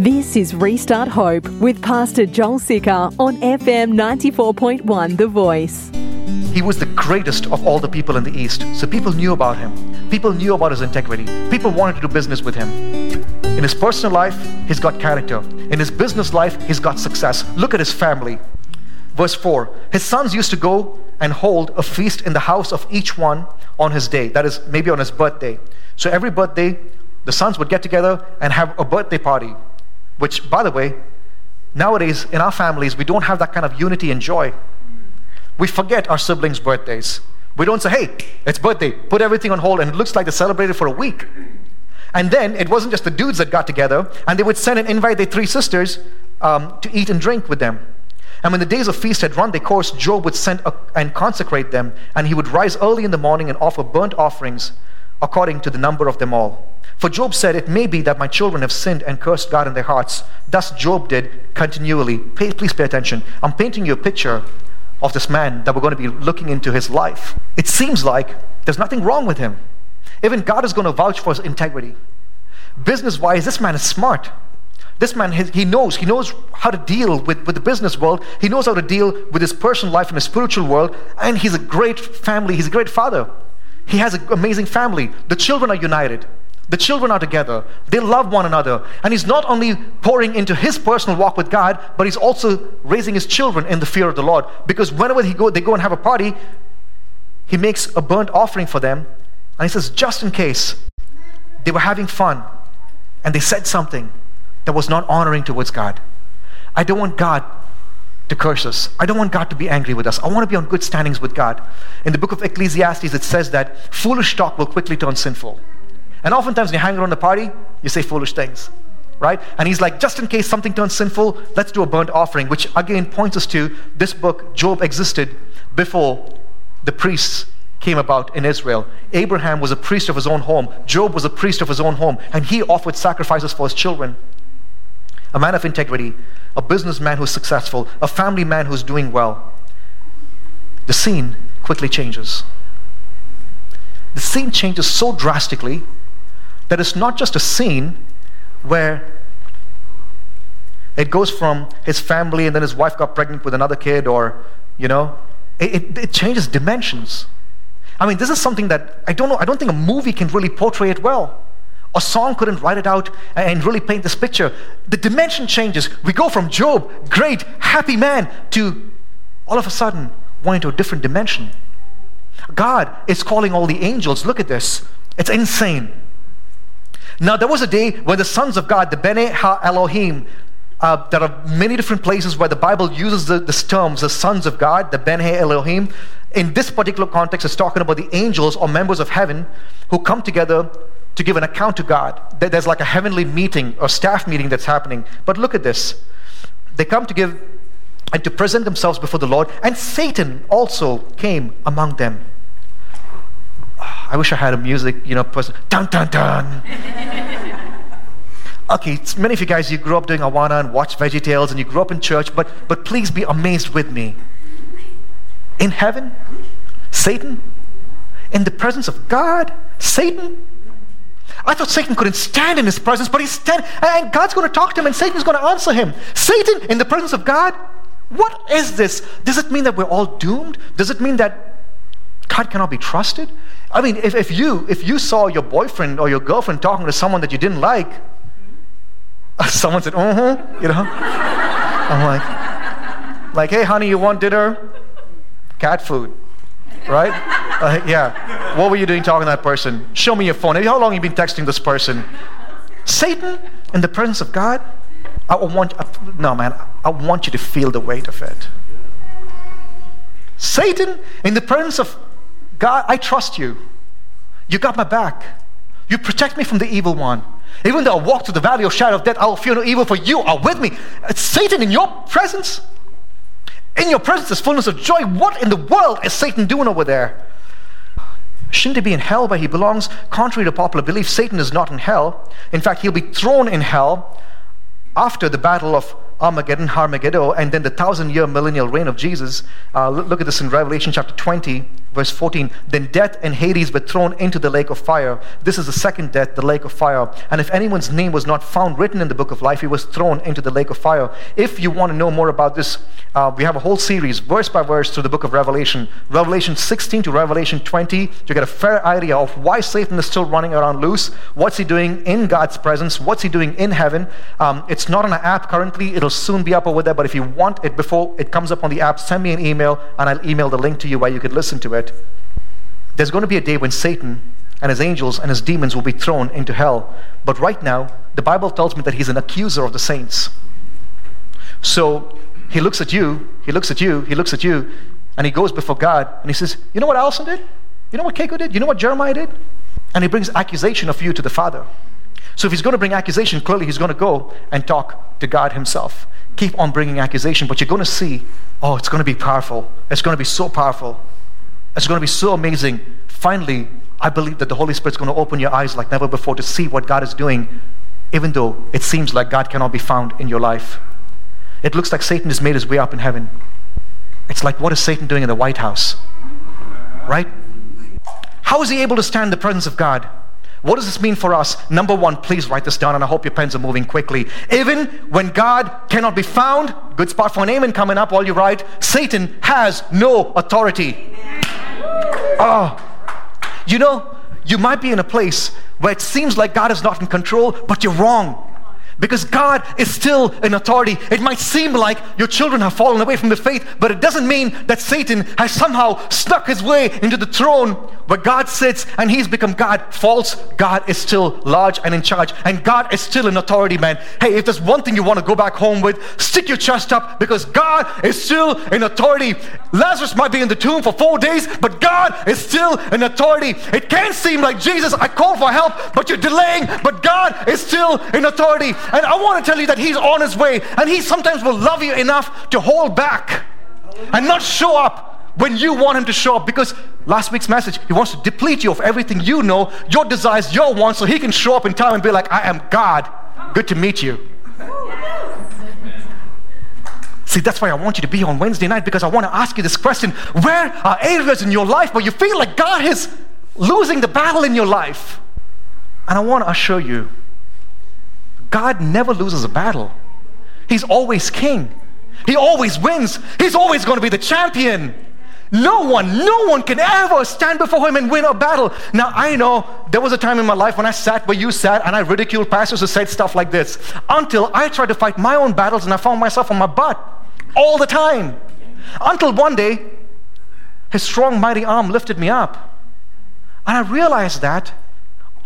This is Restart Hope with Pastor Joel Sicker on FM 94.1 The Voice. He was the greatest of all the people in the East. So people knew about him. People knew about his integrity. People wanted to do business with him. In his personal life, he's got character. In his business life, he's got success. Look at his family. Verse 4 His sons used to go and hold a feast in the house of each one on his day. That is, maybe on his birthday. So every birthday, the sons would get together and have a birthday party. Which, by the way, nowadays in our families, we don't have that kind of unity and joy. We forget our siblings' birthdays. We don't say, hey, it's birthday, put everything on hold, and it looks like they celebrated for a week. And then it wasn't just the dudes that got together, and they would send and invite their three sisters um, to eat and drink with them. And when the days of feast had run their course, Job would send a, and consecrate them, and he would rise early in the morning and offer burnt offerings according to the number of them all. For Job said, It may be that my children have sinned and cursed God in their hearts. Thus Job did continually. Pay, please pay attention. I'm painting you a picture of this man that we're going to be looking into his life. It seems like there's nothing wrong with him. Even God is going to vouch for his integrity. Business wise, this man is smart. This man, he knows, he knows how to deal with, with the business world. He knows how to deal with his personal life and his spiritual world. And he's a great family. He's a great father. He has an amazing family. The children are united. The children are together. They love one another. And he's not only pouring into his personal walk with God, but he's also raising his children in the fear of the Lord. Because whenever he go, they go and have a party, he makes a burnt offering for them. And he says, just in case they were having fun and they said something that was not honoring towards God. I don't want God to curse us. I don't want God to be angry with us. I want to be on good standings with God. In the book of Ecclesiastes, it says that foolish talk will quickly turn sinful. And oftentimes when you hang around the party, you say foolish things, right? And he's like, just in case something turns sinful, let's do a burnt offering, which again points us to this book, Job existed before the priests came about in Israel. Abraham was a priest of his own home. Job was a priest of his own home, and he offered sacrifices for his children. A man of integrity, a businessman who's successful, a family man who's doing well. The scene quickly changes. The scene changes so drastically that it's not just a scene where it goes from his family and then his wife got pregnant with another kid, or, you know, it, it, changes dimensions. I mean, this is something that I don't know, I don't think a movie can really portray it well. A song couldn't write it out and really paint this picture. The dimension changes. We go from Job, great, happy man, to all of a sudden going to a different dimension. God is calling all the angels. Look at this. It's insane. Now, there was a day when the sons of God, the Bene Ha Elohim, uh, there are many different places where the Bible uses the, this terms, the sons of God, the Bene Elohim. In this particular context, it's talking about the angels or members of heaven who come together to give an account to God. There's like a heavenly meeting or staff meeting that's happening. But look at this. They come to give and to present themselves before the Lord, and Satan also came among them. I wish I had a music, you know, person. Dun dun dun. okay, many of you guys, you grew up doing Awana and watched Veggie Tales, and you grew up in church, but but please be amazed with me. In heaven, Satan, in the presence of God, Satan. I thought Satan couldn't stand in his presence, but he's standing, and God's going to talk to him, and Satan's going to answer him. Satan in the presence of God. What is this? Does it mean that we're all doomed? Does it mean that God cannot be trusted? I mean, if, if, you, if you saw your boyfriend or your girlfriend talking to someone that you didn't like, someone said, uh huh, you know? I'm like, like, hey, honey, you want dinner? Cat food, right? Uh, yeah. What were you doing talking to that person? Show me your phone. How long have you been texting this person? Satan in the presence of God? I want, no, man, I want you to feel the weight of it. Satan in the presence of God, I trust you. You got my back. You protect me from the evil one. Even though I walk through the valley of shadow of death, I will fear no evil, for you are with me. It's Satan in your presence. In your presence is fullness of joy. What in the world is Satan doing over there? Shouldn't he be in hell where he belongs? Contrary to popular belief, Satan is not in hell. In fact, he'll be thrown in hell after the battle of Armageddon, Harmageddon, and then the thousand year millennial reign of Jesus. Uh, look at this in Revelation chapter 20, verse 14. Then death and Hades were thrown into the lake of fire. This is the second death, the lake of fire. And if anyone's name was not found written in the book of life, he was thrown into the lake of fire. If you want to know more about this, uh, we have a whole series, verse by verse, through the book of Revelation. Revelation 16 to Revelation 20, you get a fair idea of why Satan is still running around loose. What's he doing in God's presence? What's he doing in heaven? Um, it's not on an app currently. It'll soon be up over there. But if you want it before it comes up on the app, send me an email and I'll email the link to you where you could listen to it. There's going to be a day when Satan and his angels and his demons will be thrown into hell. But right now, the Bible tells me that he's an accuser of the saints. So he looks at you, he looks at you, he looks at you, and he goes before God and he says, You know what Allison did? You know what Keiko did? You know what Jeremiah did? And he brings accusation of you to the Father. So if he's going to bring accusation, clearly he's going to go and talk to God himself. Keep on bringing accusation, but you're going to see, oh, it's going to be powerful. It's going to be so powerful. It's going to be so amazing. Finally, I believe that the Holy Spirit's going to open your eyes like never before to see what God is doing, even though it seems like God cannot be found in your life. It looks like Satan has made his way up in heaven. It's like, what is Satan doing in the White House? Right? How is he able to stand the presence of God? What does this mean for us? Number one, please write this down, and I hope your pens are moving quickly. Even when God cannot be found, good spot for an amen coming up while you write, Satan has no authority. Oh, you know, you might be in a place where it seems like God is not in control, but you're wrong. Because God is still in authority. It might seem like your children have fallen away from the faith, but it doesn't mean that Satan has somehow snuck his way into the throne where God sits and he's become God. False. God is still large and in charge, and God is still in authority, man. Hey, if there's one thing you want to go back home with, stick your chest up because God is still in authority. Lazarus might be in the tomb for four days, but God is still in authority. It can't seem like Jesus, I call for help, but you're delaying, but God is still in authority. And I want to tell you that He's on His way. And He sometimes will love you enough to hold back and not show up when you want Him to show up. Because last week's message, He wants to deplete you of everything you know, your desires, your wants, so He can show up in time and be like, I am God. Good to meet you. See, that's why I want you to be on Wednesday night because I want to ask you this question Where are areas in your life where you feel like God is losing the battle in your life? And I want to assure you God never loses a battle. He's always king. He always wins. He's always going to be the champion. No one, no one can ever stand before him and win a battle. Now, I know there was a time in my life when I sat where you sat and I ridiculed pastors who said stuff like this until I tried to fight my own battles and I found myself on my butt all the time. Until one day, his strong, mighty arm lifted me up. And I realized that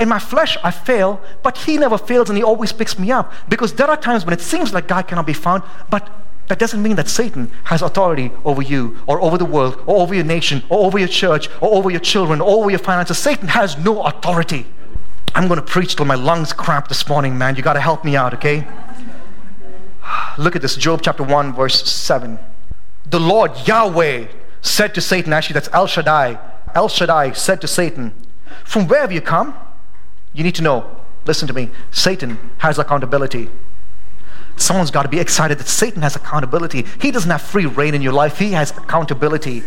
in my flesh, I fail, but He never fails and He always picks me up. Because there are times when it seems like God cannot be found, but that doesn't mean that Satan has authority over you or over the world or over your nation or over your church or over your children or over your finances. Satan has no authority. I'm going to preach till my lungs cramp this morning, man. You got to help me out, okay? Look at this Job chapter 1, verse 7. The Lord Yahweh said to Satan, actually, that's El Shaddai. El Shaddai said to Satan, From where have you come? You need to know, listen to me, Satan has accountability. Someone's got to be excited that Satan has accountability. He doesn't have free reign in your life, he has accountability.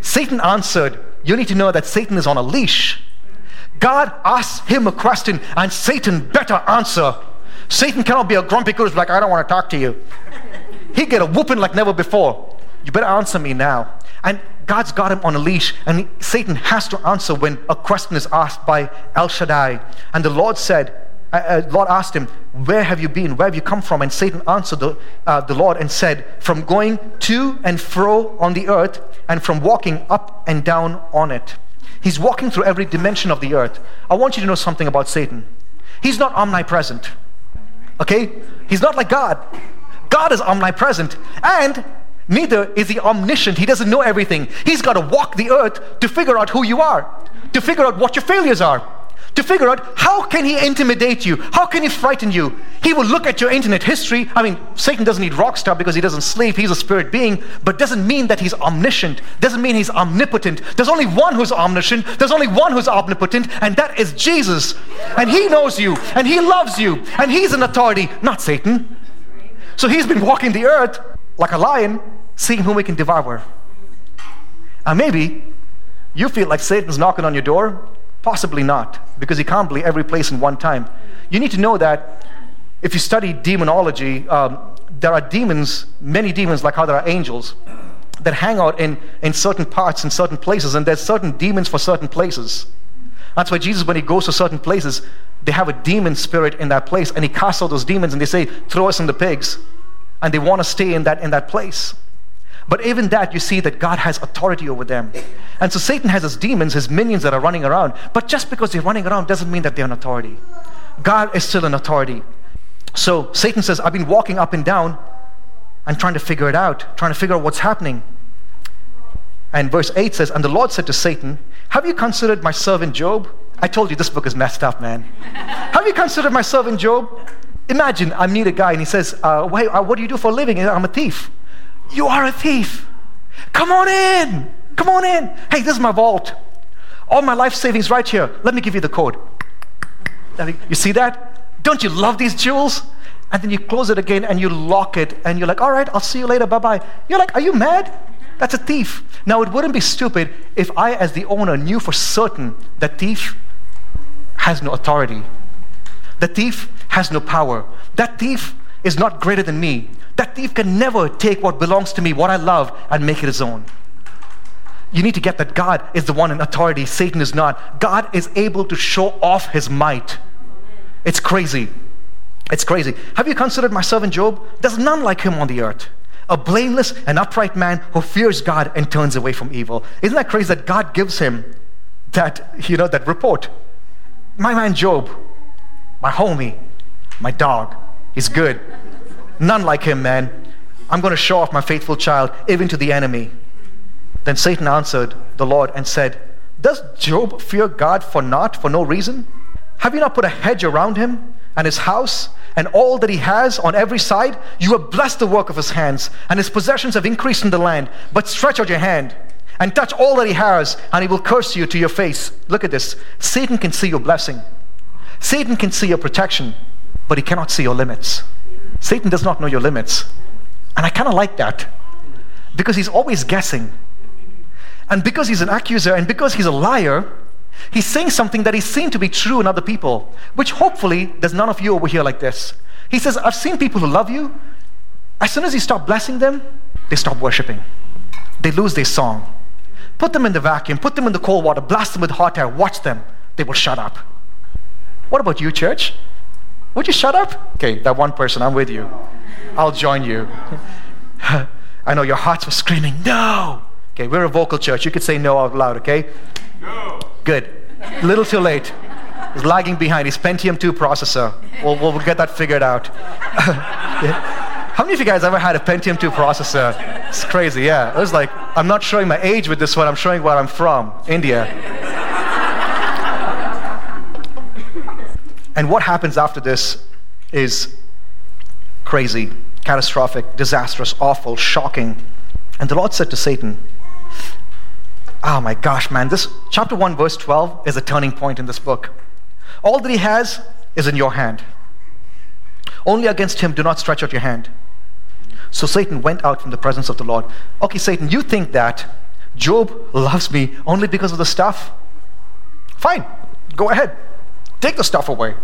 Satan answered, You need to know that Satan is on a leash. God asked him a question, and Satan better answer. Satan cannot be a grumpy goose like, I don't want to talk to you. He get a whooping like never before. You better answer me now. And God's got him on a leash, and Satan has to answer when a question is asked by El Shaddai. And the Lord said, uh, uh, Lord asked him, Where have you been? Where have you come from? And Satan answered the, uh, the Lord and said, From going to and fro on the earth, and from walking up and down on it. He's walking through every dimension of the earth. I want you to know something about Satan. He's not omnipresent. Okay? He's not like God. God is omnipresent. And Neither is he omniscient. He doesn't know everything. He's got to walk the earth to figure out who you are, to figure out what your failures are, to figure out how can he intimidate you? How can he frighten you? He will look at your internet history. I mean, Satan doesn't need rockstar because he doesn't sleep. He's a spirit being, but doesn't mean that he's omniscient. Doesn't mean he's omnipotent. There's only one who's omniscient. There's only one who's omnipotent, and that is Jesus. And he knows you, and he loves you, and he's an authority, not Satan. So he's been walking the earth like a lion, seeing whom we can devour. And maybe you feel like Satan's knocking on your door. Possibly not, because he can't be every place in one time. You need to know that if you study demonology, um, there are demons, many demons, like how there are angels, that hang out in, in certain parts, in certain places, and there's certain demons for certain places. That's why Jesus, when he goes to certain places, they have a demon spirit in that place, and he casts out those demons, and they say, "Throw us in the pigs," and they want to stay in that in that place. But even that, you see that God has authority over them. And so Satan has his demons, his minions that are running around. But just because they're running around doesn't mean that they're an authority. God is still an authority. So Satan says, I've been walking up and down and trying to figure it out, trying to figure out what's happening. And verse 8 says, And the Lord said to Satan, Have you considered my servant Job? I told you this book is messed up, man. Have you considered my servant Job? Imagine I meet a guy and he says, uh, uh, What do you do for a living? I'm a thief. You are a thief. Come on in. Come on in. Hey, this is my vault. All my life savings right here. Let me give you the code. You see that? Don't you love these jewels? And then you close it again and you lock it and you're like, all right, I'll see you later. Bye bye. You're like, are you mad? That's a thief. Now, it wouldn't be stupid if I, as the owner, knew for certain that thief has no authority. The thief has no power. That thief is not greater than me. That thief can never take what belongs to me, what I love, and make it his own. You need to get that God is the one in authority, Satan is not. God is able to show off his might. It's crazy. It's crazy. Have you considered my servant Job? There's none like him on the earth. A blameless and upright man who fears God and turns away from evil. Isn't that crazy that God gives him that, you know, that report? My man Job, my homie, my dog, he's good. None like him, man. I'm going to show off my faithful child even to the enemy. Then Satan answered the Lord and said, Does Job fear God for naught, for no reason? Have you not put a hedge around him and his house and all that he has on every side? You have blessed the work of his hands, and his possessions have increased in the land. But stretch out your hand and touch all that he has, and he will curse you to your face. Look at this Satan can see your blessing, Satan can see your protection, but he cannot see your limits. Satan does not know your limits. And I kind of like that because he's always guessing. And because he's an accuser and because he's a liar, he's saying something that is seen to be true in other people, which hopefully there's none of you over here like this. He says, I've seen people who love you. As soon as you stop blessing them, they stop worshiping. They lose their song. Put them in the vacuum, put them in the cold water, blast them with hot air, watch them. They will shut up. What about you, church? Would you shut up? Okay, that one person, I'm with you. I'll join you. I know your hearts were screaming, no! Okay, we're a vocal church. You could say no out loud, okay? No. Good. A little too late. He's lagging behind. His Pentium 2 processor. We'll, we'll get that figured out. How many of you guys ever had a Pentium 2 processor? It's crazy, yeah. It was like, I'm not showing my age with this one, I'm showing where I'm from India. And what happens after this is crazy, catastrophic, disastrous, awful, shocking. And the Lord said to Satan, Oh my gosh, man, this chapter 1, verse 12 is a turning point in this book. All that he has is in your hand. Only against him do not stretch out your hand. So Satan went out from the presence of the Lord. Okay, Satan, you think that Job loves me only because of the stuff? Fine, go ahead. Take the stuff away.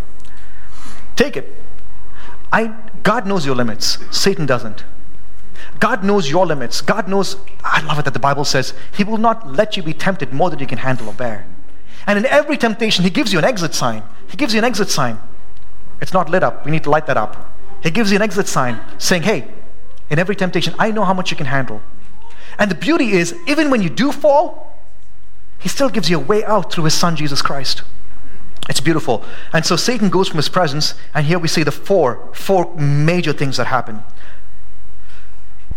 Take it. I, God knows your limits. Satan doesn't. God knows your limits. God knows, I love it that the Bible says, He will not let you be tempted more than you can handle or bear. And in every temptation, He gives you an exit sign. He gives you an exit sign. It's not lit up. We need to light that up. He gives you an exit sign saying, Hey, in every temptation, I know how much you can handle. And the beauty is, even when you do fall, He still gives you a way out through His Son, Jesus Christ. It's beautiful. And so Satan goes from his presence, and here we see the four, four major things that happen.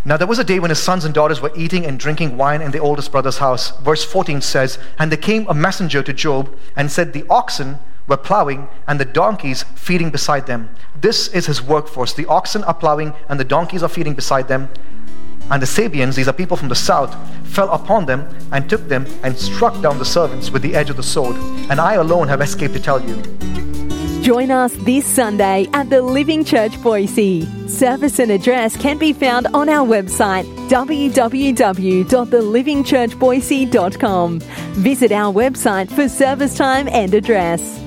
Now, there was a day when his sons and daughters were eating and drinking wine in the oldest brother's house. Verse 14 says, And there came a messenger to Job and said, The oxen were plowing and the donkeys feeding beside them. This is his workforce. The oxen are plowing and the donkeys are feeding beside them. And the Sabeans, these are people from the south, fell upon them and took them and struck down the servants with the edge of the sword. And I alone have escaped to tell you. Join us this Sunday at the Living Church Boise. Service and address can be found on our website www.thelivingchurchboise.com. Visit our website for service time and address.